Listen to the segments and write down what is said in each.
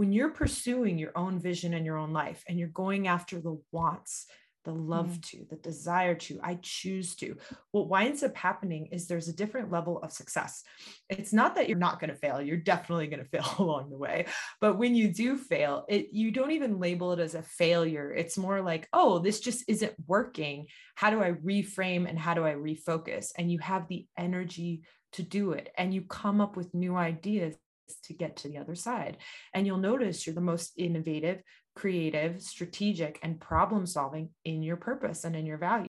when you're pursuing your own vision and your own life and you're going after the wants the love mm. to, the desire to, I choose to. What winds up happening is there's a different level of success. It's not that you're not going to fail, you're definitely going to fail along the way. But when you do fail, it you don't even label it as a failure. It's more like, oh, this just isn't working. How do I reframe and how do I refocus? And you have the energy to do it and you come up with new ideas to get to the other side. And you'll notice you're the most innovative, creative, strategic, and problem solving in your purpose and in your value.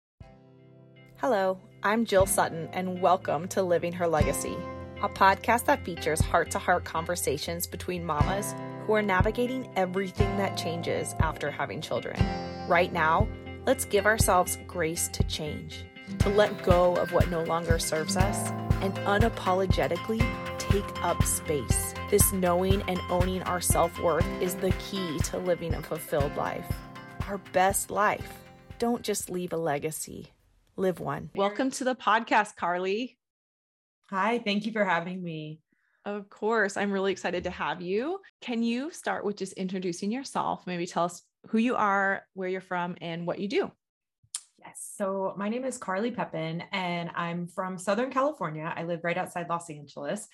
Hello, I'm Jill Sutton, and welcome to Living Her Legacy, a podcast that features heart to heart conversations between mamas who are navigating everything that changes after having children. Right now, let's give ourselves grace to change, to let go of what no longer serves us, and unapologetically take up space. This knowing and owning our self worth is the key to living a fulfilled life. Our best life. Don't just leave a legacy, live one. Welcome to the podcast, Carly. Hi, thank you for having me. Of course, I'm really excited to have you. Can you start with just introducing yourself? Maybe tell us who you are, where you're from, and what you do. Yes. So my name is Carly Pepin, and I'm from Southern California. I live right outside Los Angeles.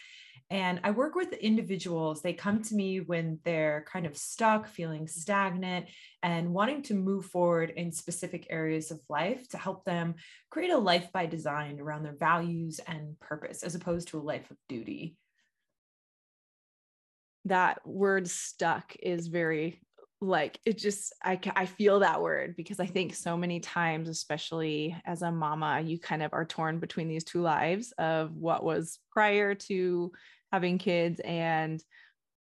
And I work with individuals. They come to me when they're kind of stuck, feeling stagnant, and wanting to move forward in specific areas of life to help them create a life by design around their values and purpose, as opposed to a life of duty. That word stuck is very like it just I I feel that word because I think so many times especially as a mama you kind of are torn between these two lives of what was prior to having kids and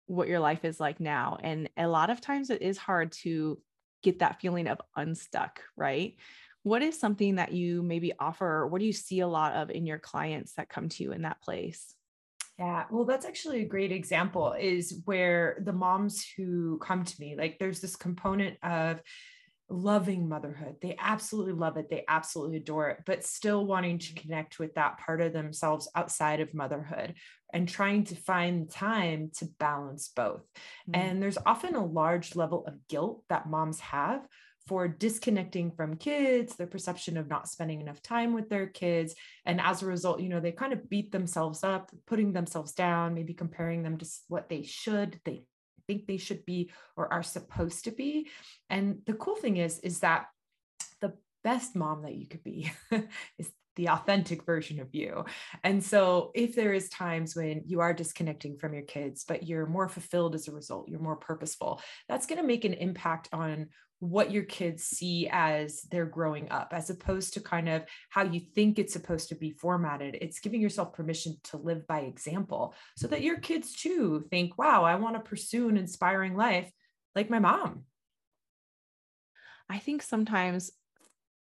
what your life is like now. And a lot of times it is hard to get that feeling of unstuck right? What is something that you maybe offer what do you see a lot of in your clients that come to you in that place yeah, well, that's actually a great example is where the moms who come to me, like there's this component of loving motherhood. They absolutely love it. They absolutely adore it, but still wanting to connect with that part of themselves outside of motherhood and trying to find time to balance both. Mm-hmm. And there's often a large level of guilt that moms have for disconnecting from kids, their perception of not spending enough time with their kids. And as a result, you know, they kind of beat themselves up, putting themselves down, maybe comparing them to what they should, they think they should be or are supposed to be. And the cool thing is, is that the best mom that you could be is the authentic version of you. And so if there is times when you are disconnecting from your kids, but you're more fulfilled as a result, you're more purposeful, that's going to make an impact on what your kids see as they're growing up, as opposed to kind of how you think it's supposed to be formatted. It's giving yourself permission to live by example so that your kids too think, wow, I want to pursue an inspiring life like my mom. I think sometimes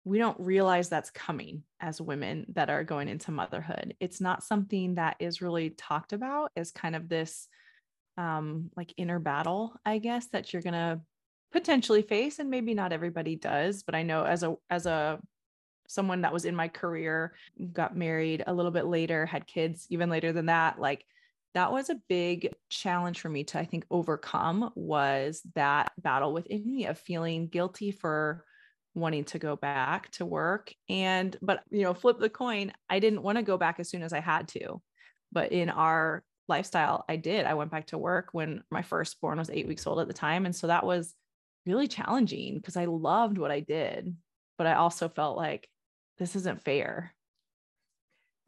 we don't realize that's coming as women that are going into motherhood. It's not something that is really talked about as kind of this um like inner battle, I guess, that you're going to potentially face and maybe not everybody does, but I know as a as a someone that was in my career, got married a little bit later, had kids even later than that, like that was a big challenge for me to I think overcome was that battle within me of feeling guilty for wanting to go back to work. And but you know flip the coin i didn't want to go back as soon as i had to but in our lifestyle i did. I went back to work when my firstborn was eight weeks old at the time and so that was really challenging because i loved what i did but i also felt like this isn't fair.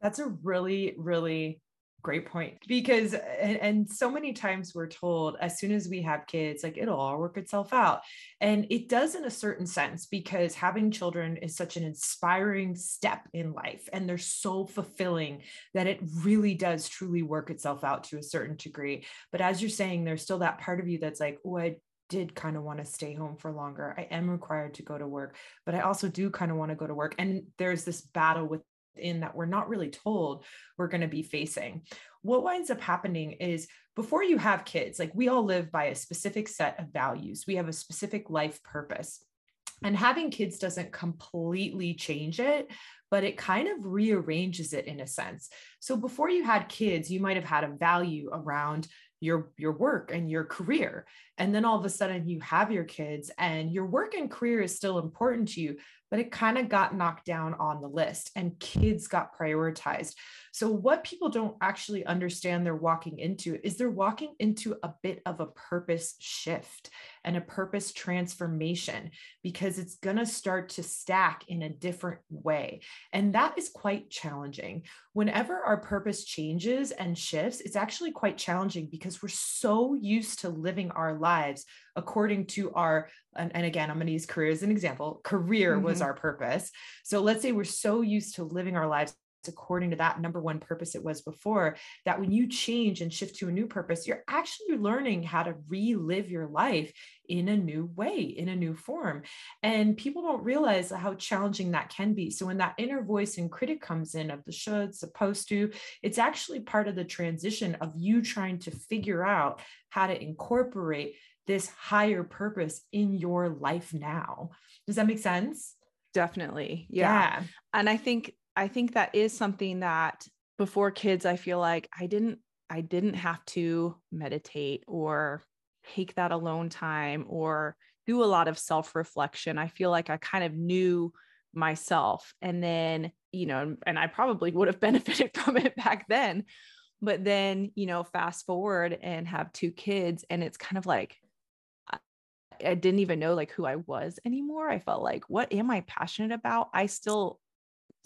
That's a really really great point because and, and, so many times we're told as soon as we have kids like it'll all work itself out. And it does in a certain sense because having children is such an inspiring step in life and they're so fulfilling that it really does truly work itself out to a certain degree. But as you're saying there's still that part of you that's like oh i did kind of want to stay home for longer. I am required to go to work, but I also do kind of want to go to work. And there's this battle within that we're not really told we're going to be facing. What winds up happening is before you have kids, like we all live by a specific set of values, we have a specific life purpose. And having kids doesn't completely change it, but it kind of rearranges it in a sense. So before you had kids, you might have had a value around your your work and your career. And then all of a sudden you have your kids and your work and career is still important to you but it kind of got knocked down on the list and kids got prioritized so what people don't actually understand they're walking into is they're walking into a bit of a purpose shift and a purpose transformation because it's going to start to stack in a different way. And that is quite challenging. Whenever our purpose changes and shifts it's actually quite challenging because we're so used to living our lives according to our and, and again i'm going to use career as an example career mm-hmm. was our purpose. So let's say we're so used to living our lives according to that number one purpose it was before that when you change and shift to a new purpose you're actually learning how to relive your life in a new way in a new form. And people don't realize how challenging that can be. So when that inner voice and critic comes in of the should supposed to it's actually part of the transition of you trying to figure out how to incorporate this higher purpose in your life now. Does that make sense? Definitely. Yeah. yeah. and i think I think that is something that before kids, I feel like I didn't I didn't have to meditate or take that alone time or do a lot of self-reflection. I feel like I kind of knew myself and then, you know, and I probably would have benefited from it back then. But then, you know, fast forward and have two kids and it's kind of like I didn't even know like who I was anymore. I felt like, what am I passionate about? I still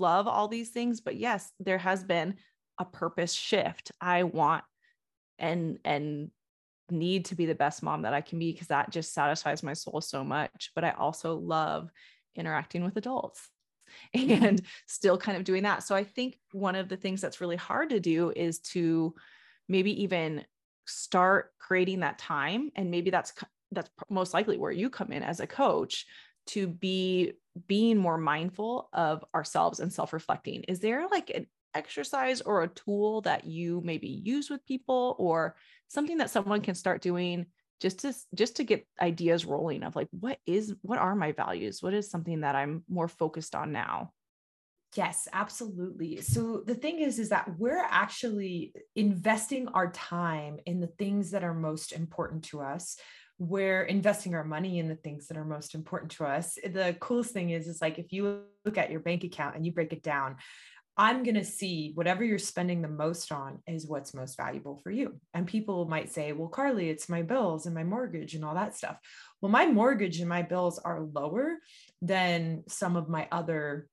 love all these things but yes there has been a purpose shift. I want and and need to be the best mom that i can be because that just satisfies my soul so much. But i also love interacting with adults and still kind of doing that. So i think one of the things that's really hard to do is to maybe even start creating that time and maybe that's that's most likely where you come in as a coach to be being more mindful of ourselves and self-reflecting. Is there like an exercise or a tool that you maybe use with people or something that someone can start doing just to just to get ideas rolling of like what is what are my values? What is something that i'm more focused on now? Yes, absolutely. So the thing is is that we're actually investing our time in the things that are most important to us we're investing our money in the things that are most important to us. The coolest thing is, is like if you look at your bank account and you break it down, I'm going to see whatever you're spending the most on is what's most valuable for you. And people might say, well, Carly, it's my bills and my mortgage and all that stuff. Well, my mortgage and my bills are lower than some of my other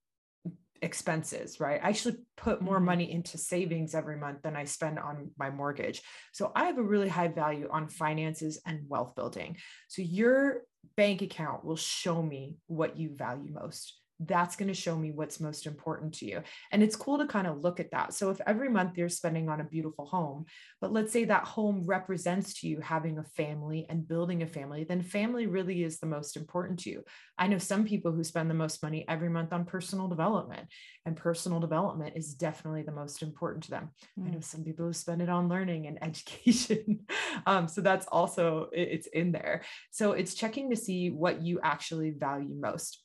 expenses, right? I actually put more mm-hmm. money into savings every month than I spend on my mortgage. So I have a really high value on finances and wealth building. So your bank account will show me what you value most that's going to show me what's most important to you. And it's cool to kind of look at that. So if every month you're spending on a beautiful home, but let's say that home represents to you having a family and building a family, then family really is the most important to you. I know some people who spend the most money every month on personal development, and personal development is definitely the most important to them. Mm. I know some people who spend it on learning and education. um, so that's also, it's in there. So it's checking to see what you actually value most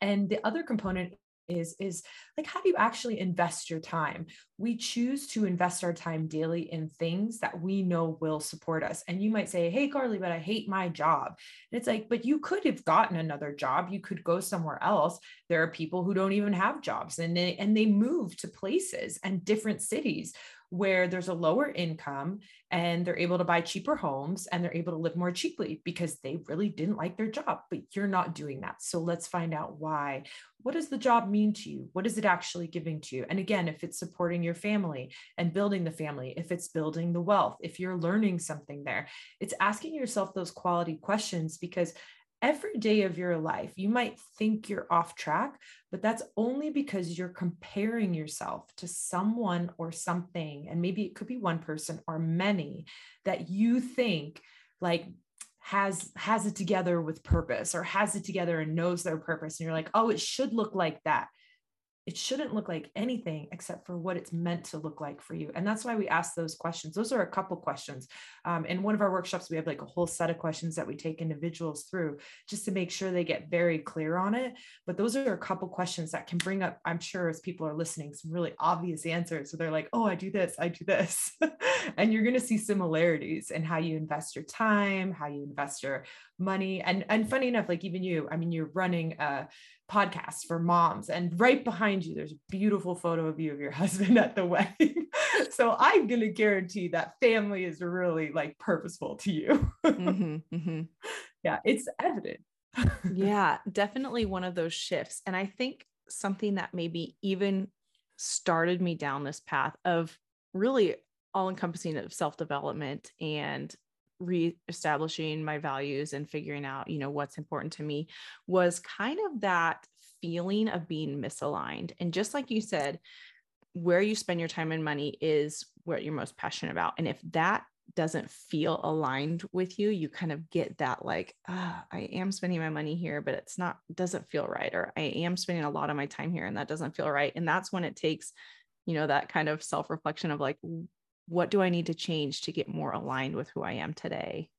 and the other component is is like how do you actually invest your time? We choose to invest our time daily in things that we know will support us. And you might say hey carly but i hate my job. And it's like but you could have gotten another job. You could go somewhere else. There are people who don't even have jobs and they and they move to places and different cities where there's a lower income and they're able to buy cheaper homes and they're able to live more cheaply because they really didn't like their job, but you're not doing that. So let's find out why. What does the job mean to you? What is it actually giving to you? And again, if it's supporting your family and building the family, if it's building the wealth, if you're learning something there, it's asking yourself those quality questions because every day of your life, you might think you're off track, but that's only because you're comparing yourself to someone or something. And maybe it could be one person or many that you think like has has it together with purpose or has it together and knows their purpose and you're like oh it should look like that it shouldn't look like anything except for what it's meant to look like for you. And that's why we ask those questions. Those are a couple questions. Um, in one of our workshops, we have like a whole set of questions that we take individuals through just to make sure they get very clear on it. But those are a couple questions that can bring up, I'm sure, as people are listening, some really obvious answers. So they're like, oh, I do this, I do this. and you're going to see similarities in how you invest your time, how you invest your money. And, and funny enough, like even you, I mean, you're running a podcast for moms. And right behind you, there's a beautiful photo of you of your husband at the wedding. so I'm going to guarantee that family is really like purposeful to you. mm-hmm, mm-hmm. Yeah, it's evident. yeah, definitely one of those shifts. And I think something that maybe even started me down this path of really all encompassing of self development and reestablishing my values and figuring out you know what's important to me was kind of that feeling of being misaligned. And just like you said where you spend your time and money is what you're most passionate about. And if that doesn't feel aligned with you you kind of get that like ah, i am spending my money here but it's not doesn't feel right or i am spending a lot of my time here and that doesn't feel right. And that's when it takes you know that kind of self reflection of like what do I need to change to get more aligned with who I am today?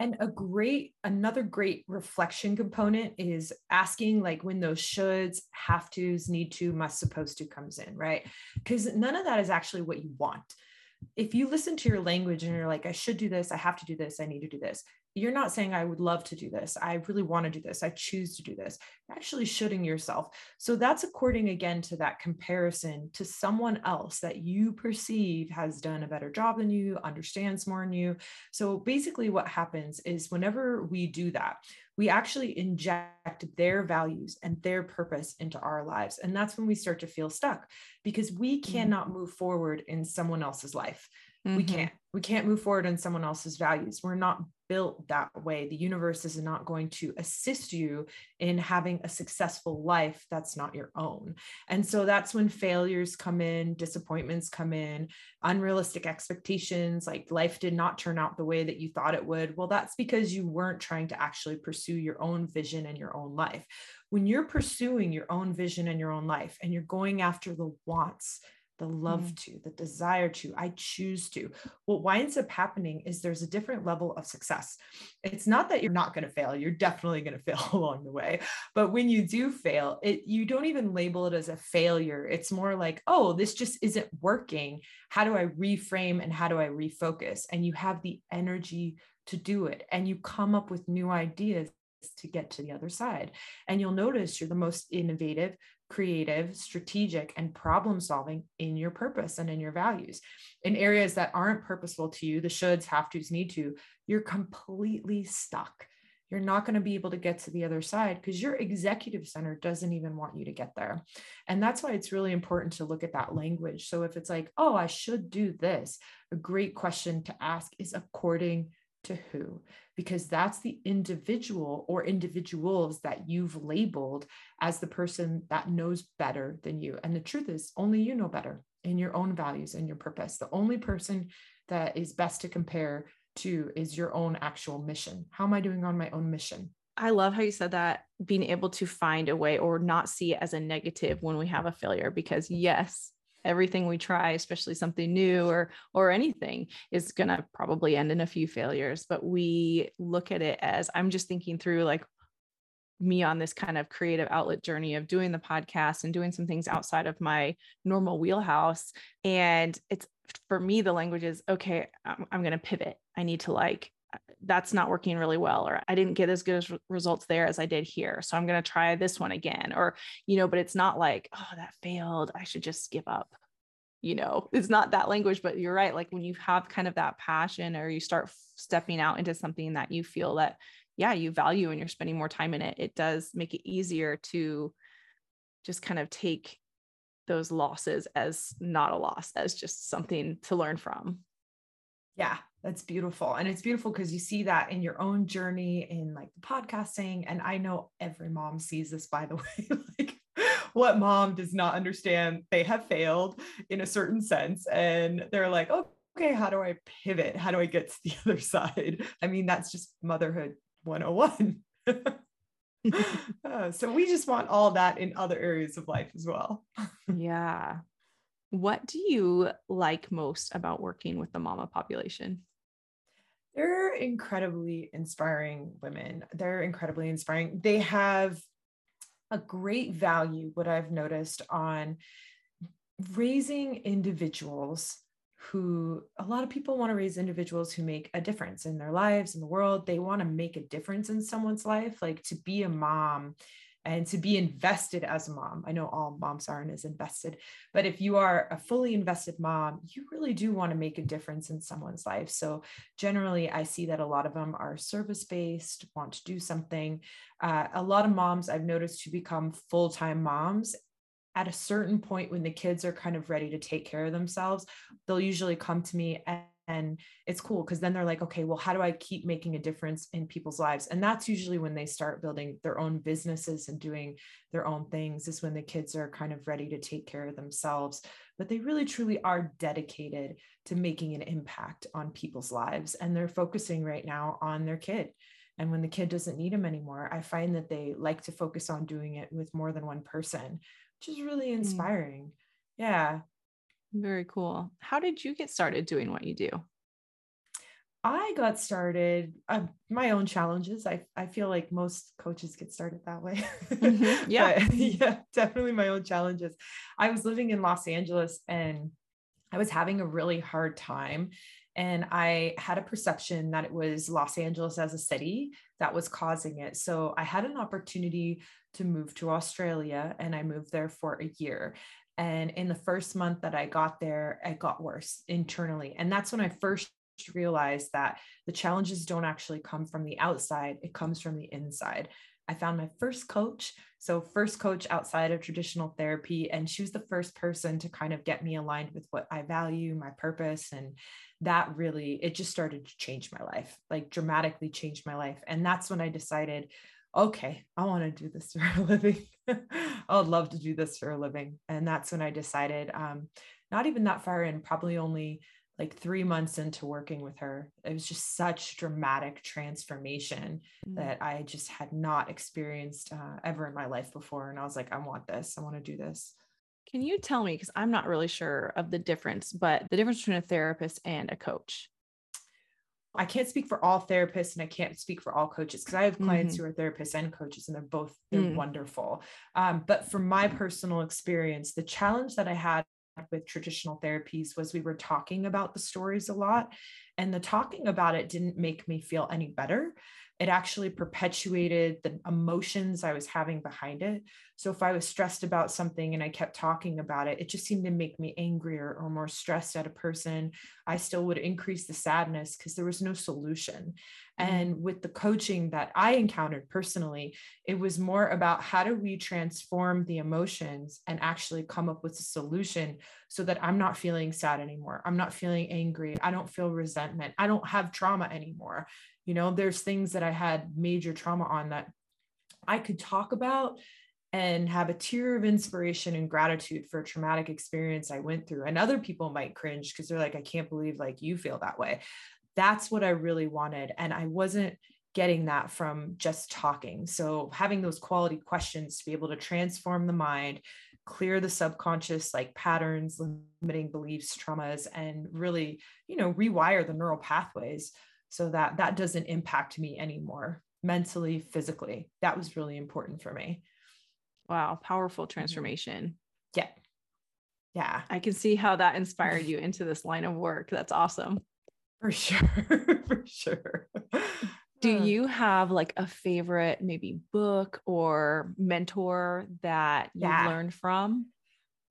And a great, another great reflection component is asking like when those shoulds, have tos, need to, must, supposed to comes in, right? Because none of that is actually what you want. If you listen to your language and you're like, I should do this, I have to do this, I need to do this, you're not saying i would love to do this i really want to do this i choose to do this you're actually shooting yourself so that's according again to that comparison to someone else that you perceive has done a better job than you understands more than you so basically what happens is whenever we do that we actually inject their values and their purpose into our lives and that's when we start to feel stuck because we mm-hmm. cannot move forward in someone else's life Mm-hmm. We can't. We can't move forward on someone else's values. We're not built that way. The universe is not going to assist you in having a successful life that's not your own. And so that's when failures come in, disappointments come in, unrealistic expectations, like life did not turn out the way that you thought it would. Well, that's because you weren't trying to actually pursue your own vision and your own life. When you're pursuing your own vision and your own life and you're going after the wants, the love mm. to, the desire to, I choose to. What winds up happening is there's a different level of success. It's not that you're not going to fail, you're definitely going to fail along the way. But when you do fail, it you don't even label it as a failure. It's more like, oh, this just isn't working. How do I reframe and how do I refocus? And you have the energy to do it and you come up with new ideas to get to the other side. And you'll notice you're the most innovative, creative, strategic, and problem solving in your purpose and in your values. In areas that aren't purposeful to you, the shoulds, have tos, need to, you're completely stuck. You're not going to be able to get to the other side because your executive center doesn't even want you to get there. And that's why it's really important to look at that language. So if it's like, oh, I should do this, a great question to ask is according to who? Because that's the individual or individuals that you've labeled as the person that knows better than you. And the truth is, only you know better in your own values and your purpose. The only person that is best to compare to is your own actual mission. How am I doing on my own mission? I love how you said that being able to find a way or not see it as a negative when we have a failure, because yes, everything we try especially something new or or anything is going to probably end in a few failures but we look at it as i'm just thinking through like me on this kind of creative outlet journey of doing the podcast and doing some things outside of my normal wheelhouse and it's for me the language is okay i'm, I'm going to pivot. I need to like that's not working really well or i didn't get as good as results there as i did here so i'm going to try this one again or you know but it's not like oh that failed i should just give up. You know it's not that language but you're right like when you have kind of that passion or you start stepping out into something that you feel that yeah you value and you're spending more time in it it does make it easier to just kind of take those losses as not a loss as just something to learn from. Yeah that's beautiful. And it's beautiful because you see that in your own journey in like the podcasting. And I know every mom sees this, by the way. like, what mom does not understand they have failed in a certain sense? And they're like, oh, okay, how do I pivot? How do I get to the other side? I mean, that's just motherhood 101. uh, so we just want all that in other areas of life as well. yeah. What do you like most about working with the mama population? They're incredibly inspiring women. They're incredibly inspiring. They have a great value, what I've noticed on raising individuals who a lot of people want to raise individuals who make a difference in their lives in the world they want to make a difference in someone's life like to be a mom and to be invested as a mom. I know all moms aren't as invested, but if you are a fully invested mom, you really do want to make a difference in someone's life. So, generally, I see that a lot of them are service based, want to do something. Uh, a lot of moms I've noticed who become full time moms at a certain point when the kids are kind of ready to take care of themselves, they'll usually come to me and it's cool because then they're like okay well how do i keep making a difference in people's lives and that's usually when they start building their own businesses and doing their own things is when the kids are kind of ready to take care of themselves but they really truly are dedicated to making an impact on people's lives and they're focusing right now on their kid and when the kid doesn't need them anymore i find that they like to focus on doing it with more than one person which is really mm. inspiring mm. yeah very cool. How did you get started doing what you do? I got started uh, my own challenges. I, I feel like most coaches get started that way. Mm-hmm. Yeah. but, yeah, definitely my own challenges. I was living in Los Angeles and I was having a really hard time. And I had a perception that it was Los Angeles as a city that was causing it. So I had an opportunity to move to Australia and I moved there for a year. And in the first month that I got there, it got worse internally. And that's when I first realized that the challenges don't actually come from the outside, it comes from the inside. I found my first coach. So, first coach outside of traditional therapy. And she was the first person to kind of get me aligned with what I value, my purpose. And that really, it just started to change my life, like dramatically changed my life. And that's when I decided, okay, I want to do this for a living. I would love to do this for a living. And that's when I decided, um, not even that far in, probably only like three months into working with her, it was just such dramatic transformation mm. that I just had not experienced uh, ever in my life before. And I was like, I want this. I want to do this. Can you tell me, because I'm not really sure of the difference, but the difference between a therapist and a coach? I can't speak for all therapists and I can't speak for all coaches because I have clients mm-hmm. who are therapists and coaches and they're both they're mm. wonderful. Um, but from my personal experience, the challenge that I had with traditional therapies was we were talking about the stories a lot and the talking about it didn't make me feel any better it actually perpetuated the emotions I was having behind it. So if I was stressed about something and I kept talking about it, it just seemed to make me angrier or more stressed at a person. I still would increase the sadness because there was no solution. Mm-hmm. And with the coaching that I encountered personally, it was more about how do we transform the emotions and actually come up with a solution so that I'm not feeling sad anymore. I'm not feeling angry. I don't feel resentment. I don't have trauma anymore you know, there's things that I had major trauma on that I could talk about and have a tear of inspiration and gratitude for a traumatic experience I went through. And other people might cringe because they're like, I can't believe like you feel that way. That's what I really wanted. And I wasn't getting that from just talking. So having those quality questions to be able to transform the mind, clear the subconscious like patterns, limiting beliefs, traumas, and really, you know, rewire the neural pathways so that that doesn't impact me anymore mentally physically. That was really important for me. Wow powerful mm-hmm. transformation. Yeah. Yeah. I can see how that inspired you into this line of work. That's awesome. For sure for sure. Do you have like a favorite maybe book or mentor that you yeah. learned from?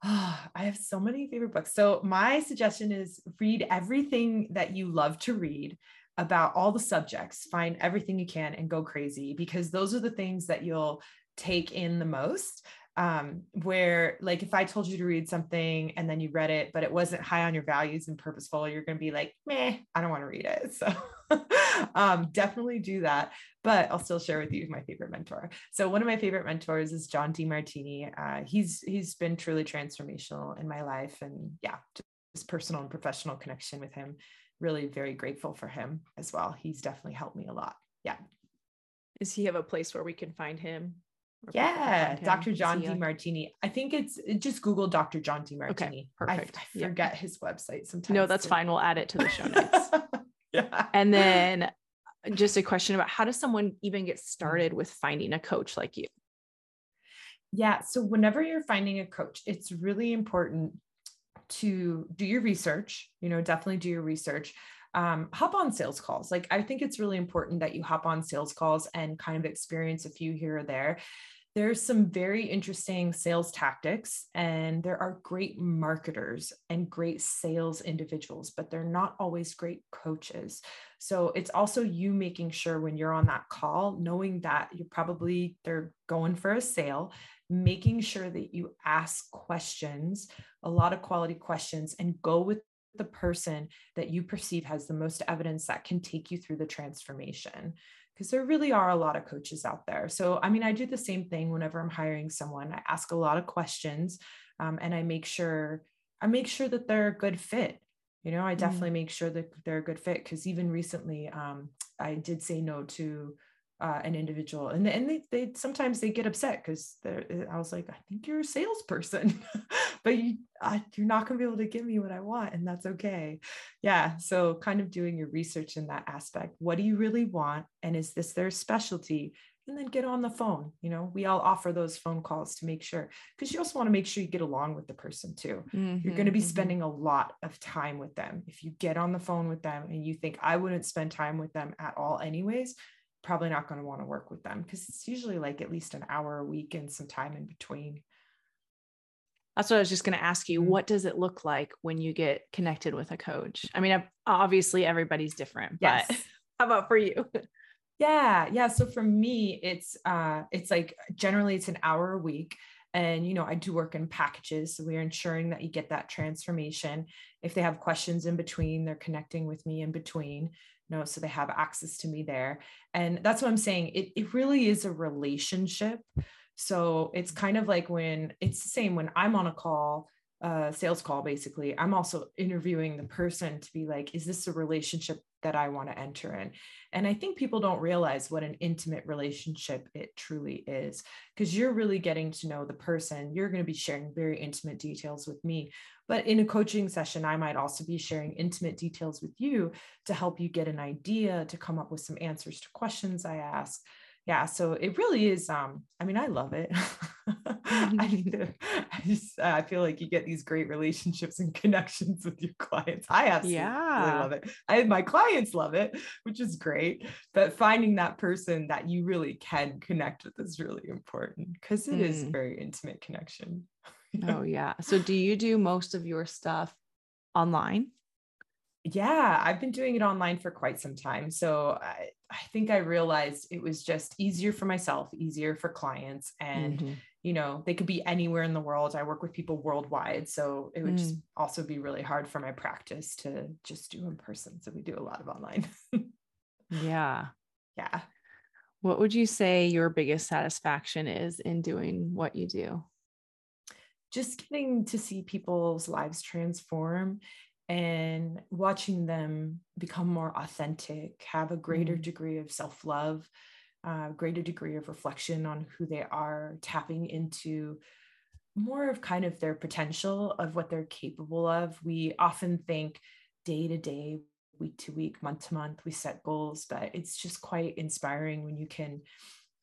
Oh, I have so many favorite books. So, my suggestion is read everything that you love to read about all the subjects, find everything you can and go crazy because those are the things that you'll take in the most. Um, where like if I told you to read something and then you read it, but it wasn't high on your values and purposeful, you're gonna be like, meh, I don't want to read it. So um, definitely do that. But I'll still share with you my favorite mentor. So one of my favorite mentors is John Demartini. Uh, he's he's been truly transformational in my life, and yeah, just personal and professional connection with him really very grateful for him as well. He's definitely helped me a lot. Yeah. Does he have a place where we can find him? Yeah, Dr. John Demartini. I think it's just Google Dr. John Demartini. Okay, perfect. I, I forget yeah. his website sometimes. No, that's so. fine. We'll add it to the show notes. yeah. And then uh, just a question about how does someone even get started with finding a coach like you? Yeah. So whenever you're finding a coach, it's really important to do your research, you know, definitely do your research. Um, hop on sales calls. Like, I think it's really important that you hop on sales calls and kind of experience a few here or there. There's some very interesting sales tactics, and there are great marketers and great sales individuals, but they're not always great coaches. So it's also you making sure when you're on that call, knowing that you're probably they're going for a sale making sure that you ask questions, a lot of quality questions, and go with the person that you perceive has the most evidence that can take you through the transformation. Because there really are a lot of coaches out there. So, I mean, I do the same thing whenever I'm hiring someone. I ask a lot of questions um, and I make sure I make sure that they're a good fit. You know, I mm. definitely make sure that they're a good fit because even recently, um, I did say no to uh, an individual and, and they, they sometimes they get upset because they're i was like i think you're a salesperson. But you I, you're not going to be able to give me what i want and that's okay. Yeah so kind of doing your research in that aspect what do you really want and is this their specialty? And then get on the phone you know we all offer those phone calls to make sure because you also want to make sure you get along with the person too. Mm-hmm, you're going to be mm-hmm. spending a lot of time with them. If you get on the phone with them and you think i wouldn't spend time with them at all anyways probably not going to want to work with them because it's usually like at least an hour a week and some time in between. That's what I was just going to ask you. Mm-hmm. What does it look like when you get connected with a coach? I mean, obviously everybody's different, yes. but how about for you? Yeah, yeah. So for me, it's uh it's like generally it's an hour a week. And you know, I do work in packages. So we're ensuring that you get that transformation. If they have questions in between, they're connecting with me in between know so they have access to me there. And that's what i'm saying it, it really is a relationship. So it's kind of like when it's the same when i'm on a call uh, sales call basically i'm also interviewing the person to be like is this a relationship that i want to enter in and i think people don't realize what an intimate relationship it truly is because you're really getting to know the person you're going to be sharing very intimate details with me but in a coaching session, I might also be sharing intimate details with you to help you get an idea, to come up with some answers to questions I ask. Yeah, so it really is. Um, I mean, I love it. I, to, I just I feel like you get these great relationships and connections with your clients. I absolutely yeah. love it. I my clients love it, which is great. But finding that person that you really can connect with is really important because it mm. is very intimate connection. oh yeah. So do you do most of your stuff online? Yeah, I've been doing it online for quite some time. So I, I think I realized it was just easier for myself, easier for clients. And, mm-hmm. You know, they could be anywhere in the world. I work with people worldwide. So it would mm. just also be really hard for my practice to just do in person. So we do a lot of online. yeah. Yeah. What would you say your biggest satisfaction is in doing what you do? just getting to see people's lives transform and watching them become more authentic, have a greater mm. degree of self love, uh, greater degree of reflection on who they are, tapping into more of kind of their potential of what they're capable of. We often think day to day, week to week, month to month, we set goals, but it's just quite inspiring when you can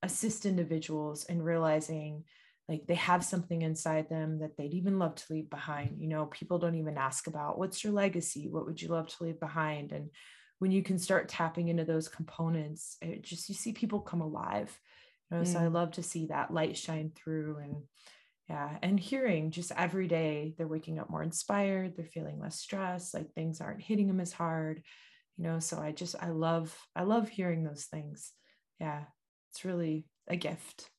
assist individuals in realizing like they have something inside them that they'd even love to leave behind. You know people don't even ask about what's your legacy? What would you love to leave behind? And when you can start tapping into those components it just you see people come alive you know mm. so i mm. love to see that light shine through and yeah and hearing just every day they're waking up more inspired they're feeling less stressed like things aren't hitting them as hard you know so i just i love i love hearing those things yeah it's really a gift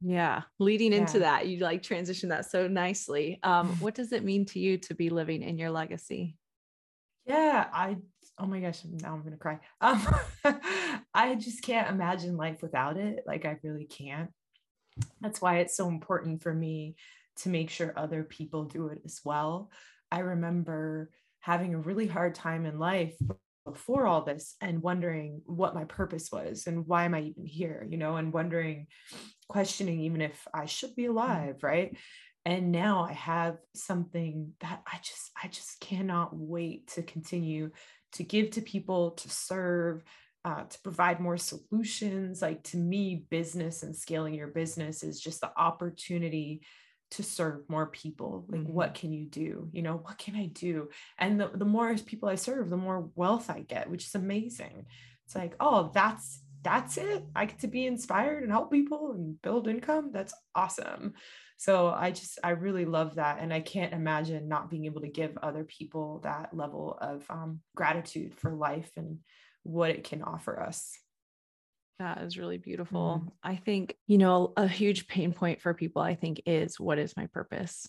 yeah. Leading yeah. into that, you like transition that so nicely. Um, what does it mean to you to be living in your legacy? Yeah, I oh my gosh, now I'm gonna cry. Um, I just can't imagine life without it. Like I really can't. That's why it's so important for me to make sure other people do it as well. I remember having a really hard time in life before all this and wondering what my purpose was and why am I even here, you know, and wondering, questioning even if I should be mm. alive, right? And now I have something that I just, I just cannot wait to continue to give to people, to serve, uh, to provide more solutions. Like to me, business and scaling your business is just the opportunity to serve more people like mm-hmm. what can you do you know what can i do and the, the more people i serve the more wealth i get which is amazing it's like oh that's that's it i get to be inspired and help people and build income that's awesome so i just i really love that and i can't imagine not being able to give other people that level of um, gratitude for life and what it can offer us that is really beautiful. Mm. I think, you know, a huge pain point for people, I think, is what is my purpose?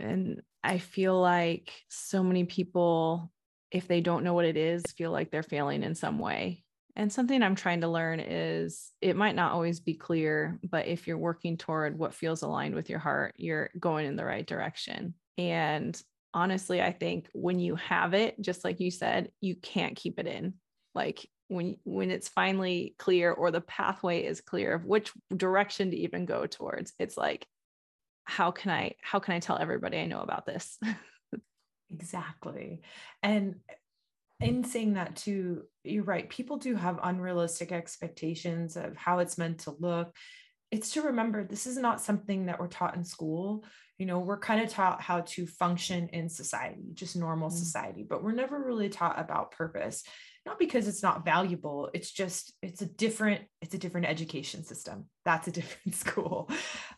And I feel like so many people, if they don't know what it is, feel like they're failing in some way. And something I'm trying to learn is it might not always be clear, but if you're working toward what feels aligned with your heart, you're going in the right direction. And honestly, I think when you have it, just like you said, you can't keep it in. Like when when it's finally clear or the pathway is clear of which direction to even go towards it's like how can i how can i tell everybody i know about this exactly and in saying that too you're right. People do have unrealistic expectations of how it's meant to look. It's to remember this is not something that we're taught in school. You know we're kind of taught how to function in society just normal mm-hmm. society but we're never really taught about purpose. Not because it's not valuable it's just it's a different it's a different education system. That's a different school.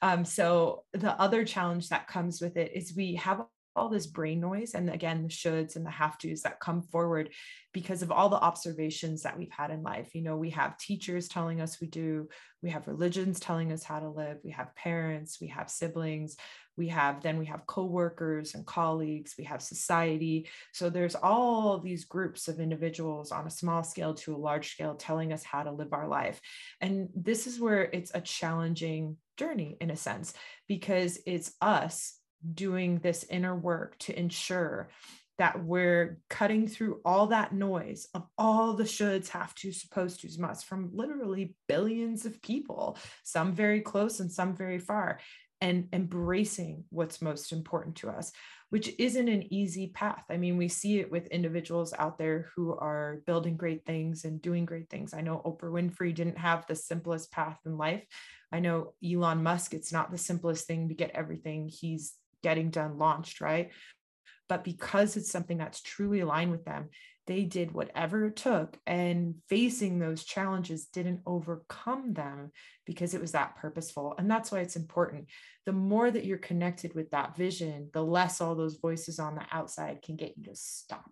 Um, so the other challenge that comes with it is we have all this brain noise and again the shoulds and the have to's that come forward because of all the observations that we've had in life. You know we have teachers telling us we do. We have religions telling us how to live. We have parents. We have siblings. We have then we have coworkers and colleagues. We have society. So there's all these groups of individuals on a small scale to a large scale telling us how to live our life. And this is where it's a challenging journey in a sense because it's us doing this inner work to ensure that we're cutting through all that noise of all the shoulds, have to, supposed to, must from literally billions of people, some very close and some very far, and embracing what's most important to us, which isn't an easy path. I mean, we see it with individuals out there who are building great things and doing great things. I know Oprah Winfrey didn't have the simplest path in life. I know Elon Musk, it's not the simplest thing to get everything he's getting done launched, right? But because it's something that's truly aligned with them, they did whatever it took. And facing those challenges didn't overcome them because it was that purposeful. And that's why it's important. The more that you're connected with that vision, the less all those voices on the outside can get you to stop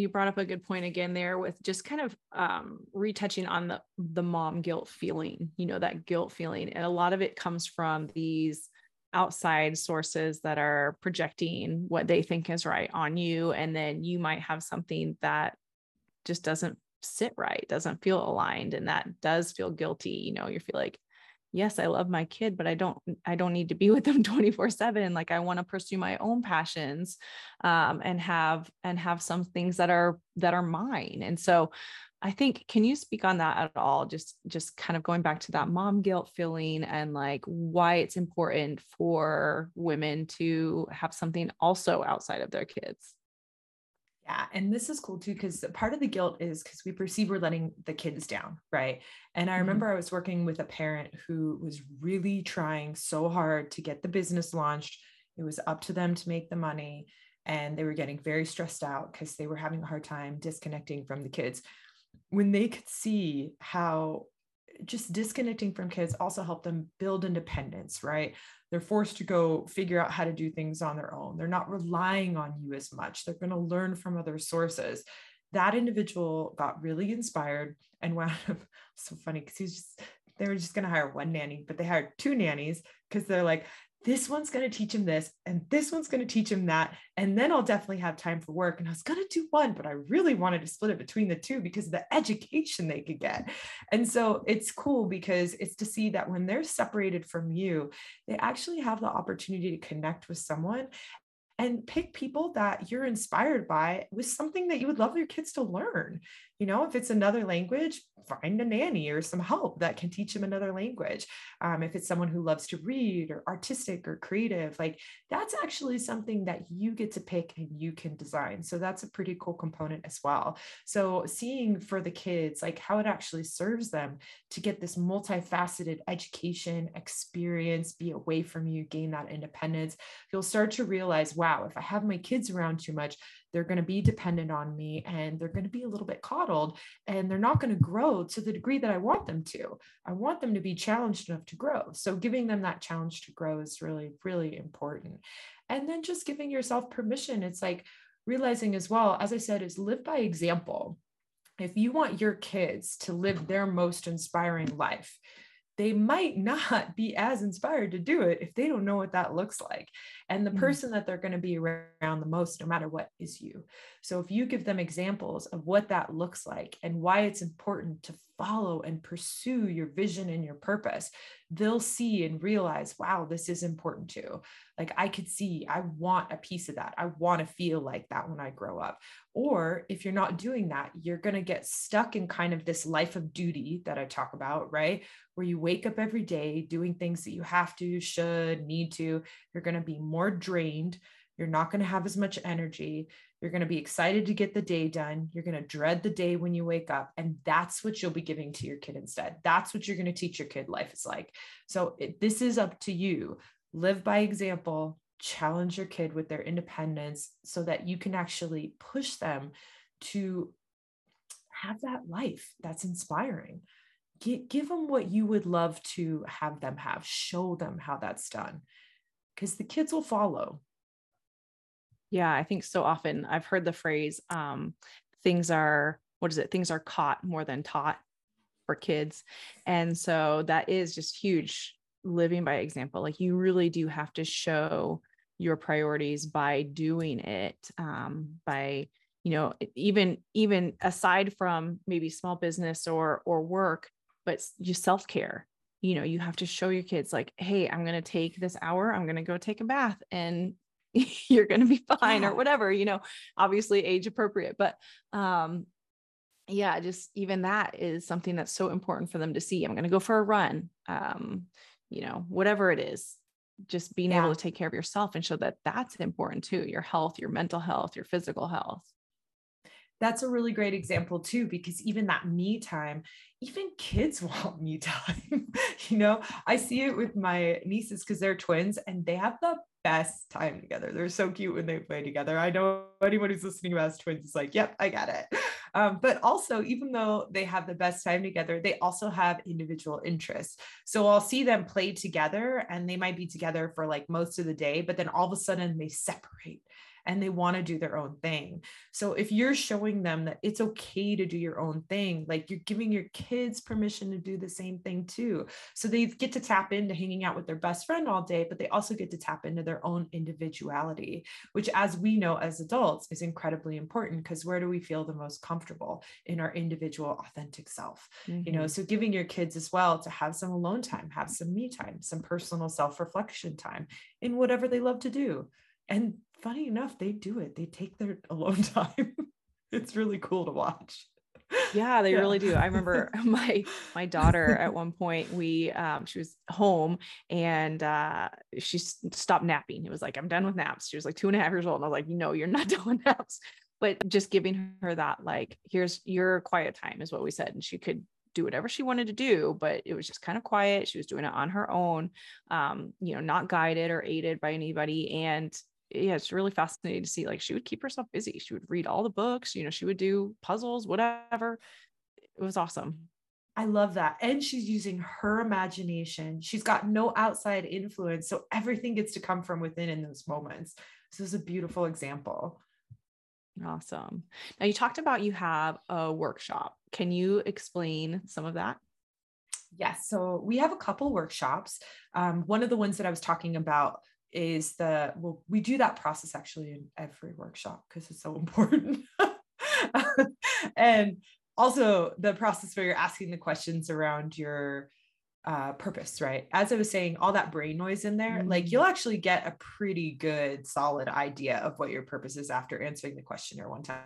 you brought up a good point again there with just kind of um, retouching on the the mom guilt feeling you know that guilt feeling. And a lot of it comes from these outside sources that are projecting what they think is right on you. And then you might have something that just doesn't sit right doesn't feel aligned and that does feel guilty. You know you feel like yes i love my kid but i don't i don't need to be with them 24 7 like i want to pursue my own passions um, and have and have some things that are that are mine. And so i think can you speak on that at all? Just just kind of going back to that mom guilt feeling and like why it's important for women to have something also outside of their kids yeah. And this is cool too, because part of the guilt is because we perceive we're letting the kids down. Right. And I mm-hmm. remember I was working with a parent who was really trying so hard to get the business launched. It was up to them to make the money. And they were getting very stressed out because they were having a hard time disconnecting from the kids. When they could see how just disconnecting from kids also helped them build independence, right? They're forced to go figure out how to do things on their own. They're not relying on you as much. They're going to learn from other sources. That individual got really inspired and wound up so funny because he's just they were just going to hire one nanny, but they hired two nannies because they're like, this one's going to teach him this and this one's going to teach him that and then i'll definitely have time for work and i was going to do one but i really wanted to split it between the two because of the education they could get and so it's cool because it's to see that when they're separated from you they actually have the opportunity to connect with someone and pick people that you're inspired by with something that you would love your kids to learn. You know, if it's another language, find a nanny or some help that can teach them another language. Um, if it's someone who loves to read or artistic or creative, like that's actually something that you get to pick and you can design. So that's a pretty cool component as well. So seeing for the kids, like how it actually serves them to get this multifaceted education experience, be away from you, gain that independence, you'll start to realize, wow, if I have my kids around too much, they're going to be dependent on me and they're going to be a little bit coddled and they're not going to grow to the degree that I want them to. I want them to be challenged enough to grow. So giving them that challenge to grow is really, really important. And then just giving yourself permission. It's like realizing as well, as I said, is live by example. If you want your kids to live their most inspiring life, they might not be as inspired to do it if they don't know what that looks like. And the mm-hmm. person that they're going to be around the most, no matter what, is you. So if you give them examples of what that looks like and why it's important to follow and pursue your vision and your purpose, they'll see and realize, wow, this is important too. Like I could see, I want a piece of that. I want to feel like that when I grow up. Or if you're not doing that, you're going to get stuck in kind of this life of duty that I talk about, right? Where you wake up every day doing things that you have to, should, need to. You're going to be more drained. You're not going to have as much energy. You're going to be excited to get the day done. You're going to dread the day when you wake up. And that's what you'll be giving to your kid instead. That's what you're going to teach your kid life is like. So it, this is up to you. Live by example, challenge your kid with their independence so that you can actually push them to have that life that's inspiring. Give, give them what you would love to have them have. Show them how that's done because the kids will follow yeah, I think so often I've heard the phrase um, things are, what is it? Things are caught more than taught for kids. And so that is just huge living by example. Like you really do have to show your priorities by doing it, um, by, you know, even, even aside from maybe small business or, or work, but just self-care you know you have to show your kids like hey i'm going to take this hour i'm going to go take a bath and you're going to be fine yeah. or whatever you know obviously age appropriate but um yeah just even that is something that's so important for them to see i'm going to go for a run um you know whatever it is just being yeah. able to take care of yourself and show that that's important too your health your mental health your physical health that's a really great example too because even that me time even kids want me time you know i see it with my nieces because they're twins and they have the best time together. They're so cute when they play together. I know anyone who's listening us twins is like, yep, I get it. Um, but also, even though they have the best time together, they also have individual interests. So I'll see them play together and they might be together for like most of the day, but then all of a sudden they separate and they want to do their own thing. So if you're showing them that it's okay to do your own thing, like you're giving your kids permission to do the same thing too. So they get to tap into hanging out with their best friend all day, but they also get to tap into their own individuality, which, as we know as adults, is incredibly important because where do we feel the most comfortable in our individual, authentic self? Mm-hmm. You know, mm-hmm. so giving your kids as well to have some alone time, have some me time, some personal self reflection time in whatever they love to do. And funny enough, they do it. They take their alone time. it's really cool to watch. Yeah, they yeah. really do. I remember my my daughter at one point we um she was home and uh she stopped napping. It was like, I'm done with naps. She was like two and a half years old. And I was like, no, you're not done with naps. But just giving her that, like, here's your quiet time is what we said. And she could do whatever she wanted to do, but it was just kind of quiet. She was doing it on her own, um, you know, not guided or aided by anybody. And yeah, it's really fascinating to see. Like she would keep herself busy. She would read all the books, you know, she would do puzzles, whatever. It was awesome. I love that. And she's using her imagination. She's got no outside influence. So everything gets to come from within in those moments. So this is a beautiful example. Awesome. Now you talked about you have a workshop. Can you explain some of that? Yes. So we have a couple workshops. Um, one of the ones that I was talking about is the well we do that process actually in every workshop because it's so important and also the process where you're asking the questions around your uh, purpose, right? As I was saying, all that brain noise in there, mm-hmm. like you'll actually get a pretty good, solid idea of what your purpose is after answering the questionnaire one time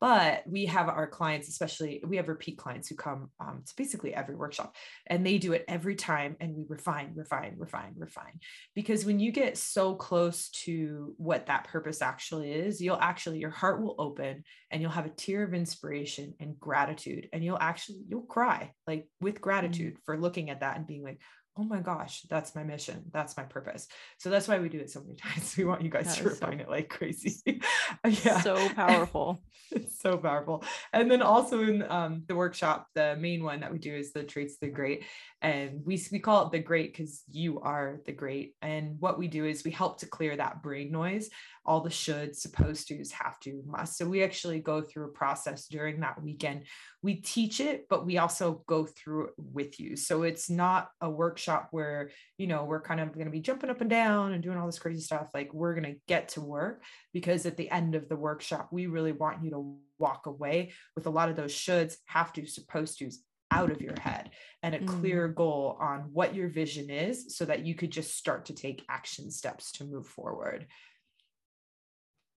but we have our clients especially we have repeat clients who come um, to basically every workshop and they do it every time and we refine refine refine refine because when you get so close to what that purpose actually is you'll actually your heart will open and you'll have a tear of inspiration and gratitude and you'll actually you'll cry like with mm. gratitude mm-hmm. for looking at that and being like oh my gosh, that's my mission. That's my purpose. So that's why we do it so many times. We want you guys that to refine so, it like crazy. yeah. So powerful. it's so powerful. And then also in um, the workshop, the main one that we do is the traits the great. And we, we call it the great because you are the great. And what we do is we help to clear that brain noise all the should, supposed to's, have to, must. So we actually go through a process during that weekend. We teach it, but we also go through it with you. So it's not a workshop where, you know, we're kind of going to be jumping up and down and doing all this crazy stuff. Like we're going to get to work because at the end of the workshop, we really want you to walk away with a lot of those shoulds, have to, supposed to's out of your head and a clear mm. goal on what your vision is so that you could just start to take action steps to move forward.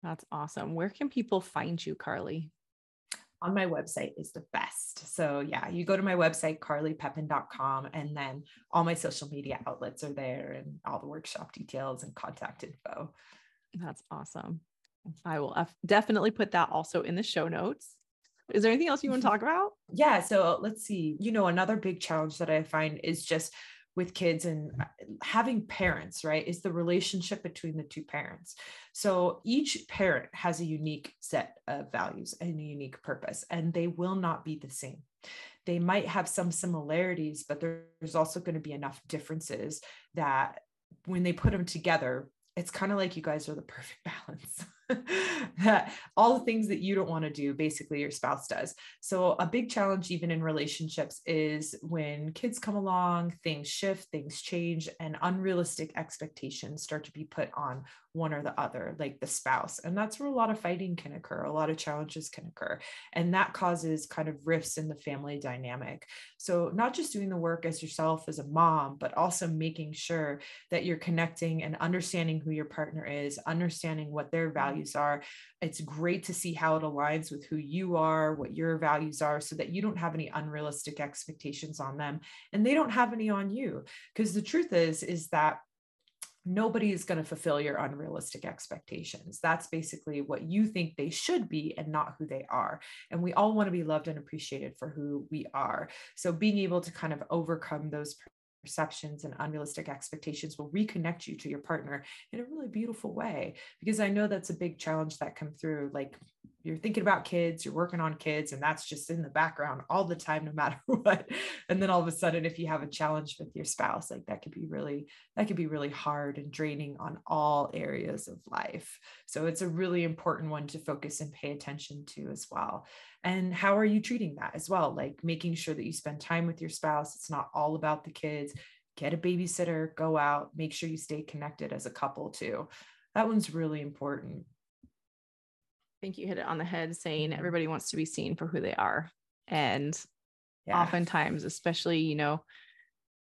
That's awesome. Where can people find you, Carly? On my website is the best. So, yeah, you go to my website, carlypepin.com, and then all my social media outlets are there and all the workshop details and contact info. That's awesome. I will definitely put that also in the show notes. Is there anything else you want to talk about? Yeah. So, let's see. You know, another big challenge that I find is just with kids and uh, having parents, right, is the relationship between the two parents. So each parent has a unique set of values and a unique purpose, and they will not be the same. They might have some similarities, but there's also going to be enough differences that when they put them together, it's kind of like you guys are the perfect balance. That all the things that you don't want to do, basically your spouse does. So, a big challenge, even in relationships, is when kids come along, things shift, things change, and unrealistic expectations start to be put on one or the other, like the spouse. And that's where a lot of fighting can occur, a lot of challenges can occur. And that causes kind of rifts in the family dynamic. So, not just doing the work as yourself as a mom, but also making sure that you're connecting and understanding who your partner is, understanding what their mm-hmm. values are. It's great to see how it aligns with who you are, what your values are, so that you don't have any unrealistic expectations on them and they don't have any on you. Because the truth is, is that nobody is going to fulfill your unrealistic expectations. That's basically what you think they should be and not who they are. And we all want to be loved and appreciated for who we are. So being able to kind of overcome those perceptions and unrealistic expectations will reconnect you to your partner in a really beautiful way because i know that's a big challenge that come through like you're thinking about kids you're working on kids and that's just in the background all the time no matter what. And then all of a sudden if you have a challenge with your spouse like that could be really that could be really hard and draining on all areas of life. So it's a really important one to focus and pay attention to as well. And how are you treating that as well? Like making sure that you spend time with your spouse it's not all about the kids. Get a babysitter go out make sure you stay connected as a couple too. That one's really important I think you hit it on the head saying mm-hmm. everybody wants to be seen for who they are. And yeah. oftentimes, especially, you know,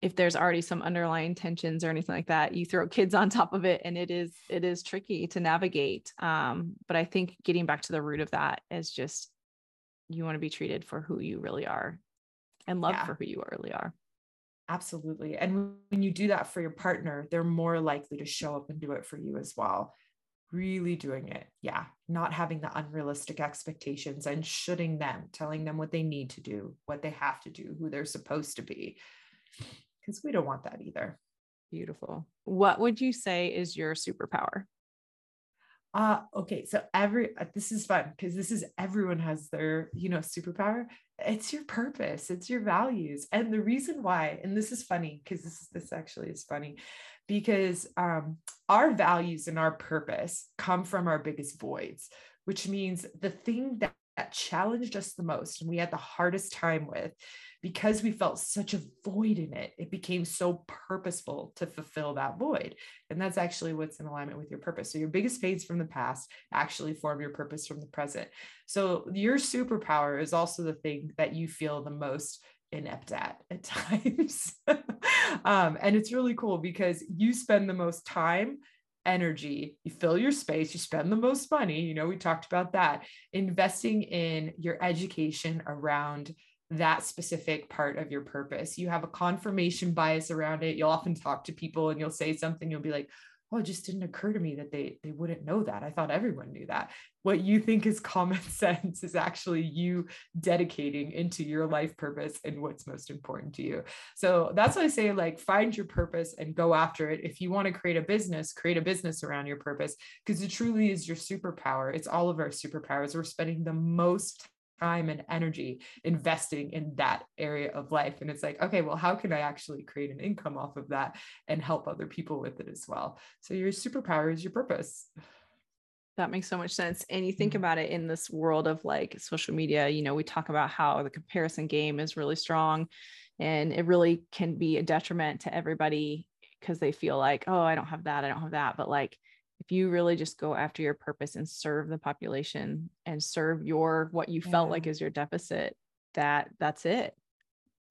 if there's already some underlying tensions or anything like that, you throw kids on top of it and it is it is tricky to navigate. Um, but I think getting back to the root of that is just you want to be treated for who you really are and loved yeah. for who you really are. Absolutely. And when you do that for your partner, they're more likely to show up and do it for you as well. Really doing it. Yeah. Not having the unrealistic expectations and shooting them, telling them what they need to do, what they have to do, who they're supposed to be. Because we don't want that either. Beautiful. What would you say is your superpower? uh okay so every uh, this is fun because this is everyone has their you know superpower it's your purpose it's your values and the reason why and this is funny because this is this actually is funny because um our values and our purpose come from our biggest voids which means the thing that, that challenged us the most and we had the hardest time with because we felt such a void in it, it became so purposeful to fulfill that void. And that's actually what's in alignment with your purpose. So your biggest fades from the past actually form your purpose from the present. So your superpower is also the thing that you feel the most inept at at times. um, and it's really cool because you spend the most time energy, you fill your space, you spend the most money. You know, we talked about that, investing in your education around that specific part of your purpose. You have a confirmation bias around it. You'll often talk to people and you'll say something, you'll be like, oh, it just didn't occur to me that they they wouldn't know that. I thought everyone knew that. What you think is common sense is actually you dedicating into your life purpose and what's most important to you. So that's why I say like find your purpose and go after it. If you want to create a business, create a business around your purpose because it truly is your superpower. It's all of our superpowers. We're spending the most time and energy investing in that area of life. And it's like, okay, well, how can I actually create an income off of that and help other people with it as well? So your superpower is your purpose. That makes so much sense. And you think mm-hmm. about it in this world of like social media, you know, we talk about how the comparison game is really strong and it really can be a detriment to everybody because they feel like, oh, I don't have that, I don't have that. But like if you really just go after your purpose and serve the population and serve your what you yeah. felt like is your deficit that that's it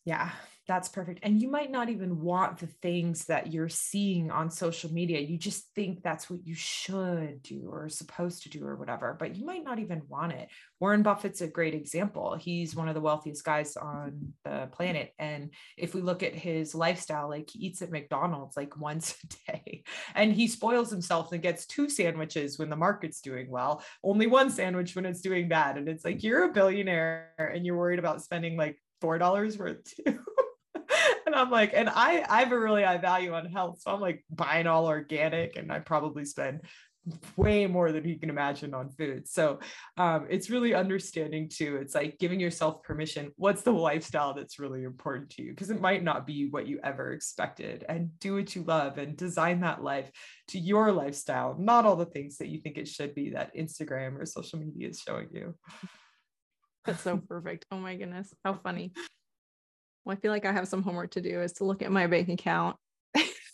yeah that's perfect. And you might not even want the things that you're seeing on social media. You just think that's what you should do or supposed to do or whatever, but you might not even want it. Warren Buffett's a great example. He's one of the wealthiest guys on mm-hmm. the planet. And if we look at his lifestyle, like he eats at McDonald's like once a day and he spoils himself and gets two sandwiches when the market's doing well, only one sandwich when it's doing bad. And it's like, you're a billionaire and you're worried about spending like $4 worth too. and I'm like, and I I have a really high value on health. So I'm like buying all organic and I probably spend way more than you can imagine on food. So um, it's really understanding too. It's like giving yourself permission. What's the lifestyle that's really important to you? Because it might not be what you ever expected. And do what you love and design that life to your lifestyle, not all the things that you think it should be that Instagram or social media is showing you. That's so perfect. Oh my goodness. How funny. Well, I feel like I have some homework to do is to look at my bank account.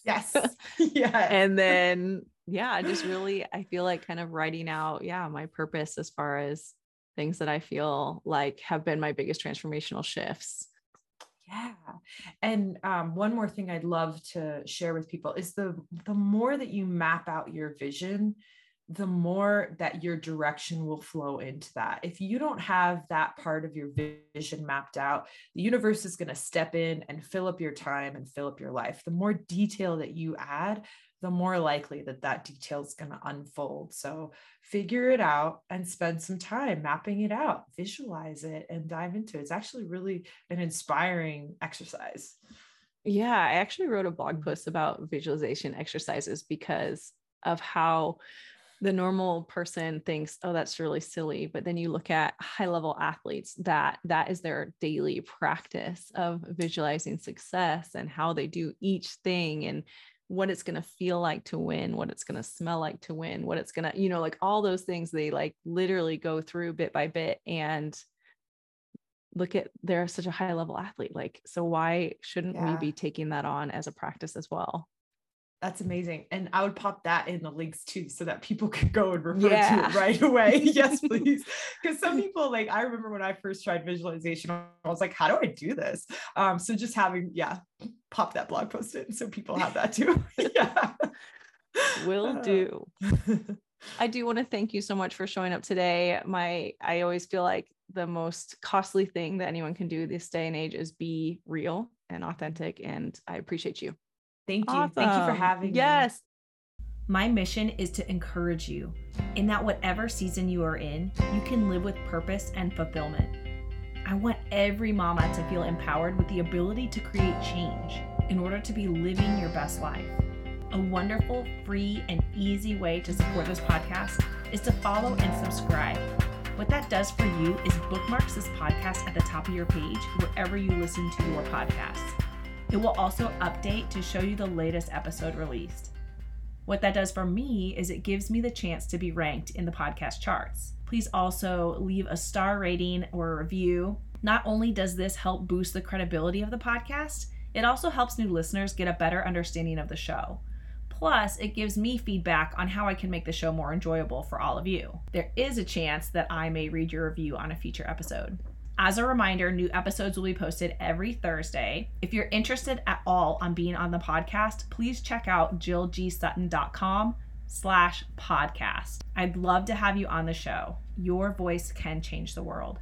Yes. yeah. And then, yeah, just really, I feel like kind of writing out, yeah, my purpose as far as things that I feel like have been my biggest transformational shifts. Yeah. And um, one more thing I'd love to share with people is the the more that you map out your vision, the more that your direction will flow into that. If you don't have that part of your vision mapped out, the universe is going to step in and fill up your time and fill up your life. The more detail that you add, the more likely that that detail is going to unfold. So figure it out and spend some time mapping it out, visualize it, and dive into it. It's actually really an inspiring exercise. Yeah, I actually wrote a blog post about visualization exercises because of how the normal person thinks oh that's really silly but then you look at high level athletes that that is their daily practice of visualizing success and how they do each thing and what it's going to feel like to win what it's going to smell like to win what it's going to you know like all those things they like literally go through bit by bit and look at they're such a high level athlete like so why shouldn't yeah. we be taking that on as a practice as well that's amazing. And I would pop that in the links too so that people could go and refer yeah. to it right away. yes, please. Because some people, like, I remember when I first tried visualization, I was like, how do I do this? Um, so just having, yeah, pop that blog post in so people have that too. yeah. Will do. I do want to thank you so much for showing up today. My, I always feel like the most costly thing that anyone can do this day and age is be real and authentic. And I appreciate you. Thank you. Awesome. Thank you for having yes. me. Yes. My mission is to encourage you in that whatever season you are in, you can live with purpose and fulfillment. I want every mama to feel empowered with the ability to create change in order to be living your best life. A wonderful, free, and easy way to support this podcast is to follow and subscribe. What that does for you is bookmarks this podcast at the top of your page wherever you listen to your podcasts. It will also update to show you the latest episode released. What that does for me is it gives me the chance to be ranked in the podcast charts. Please also leave a star rating or a review. Not only does this help boost the credibility of the podcast, it also helps new listeners get a better understanding of the show. Plus, it gives me feedback on how I can make the show more enjoyable for all of you. There is a chance that I may read your review on a future episode. As a reminder, new episodes will be posted every Thursday. If you're interested at all on being on the podcast, please check out jillgsutton.com slash podcast. I'd love to have you on the show. Your voice can change the world.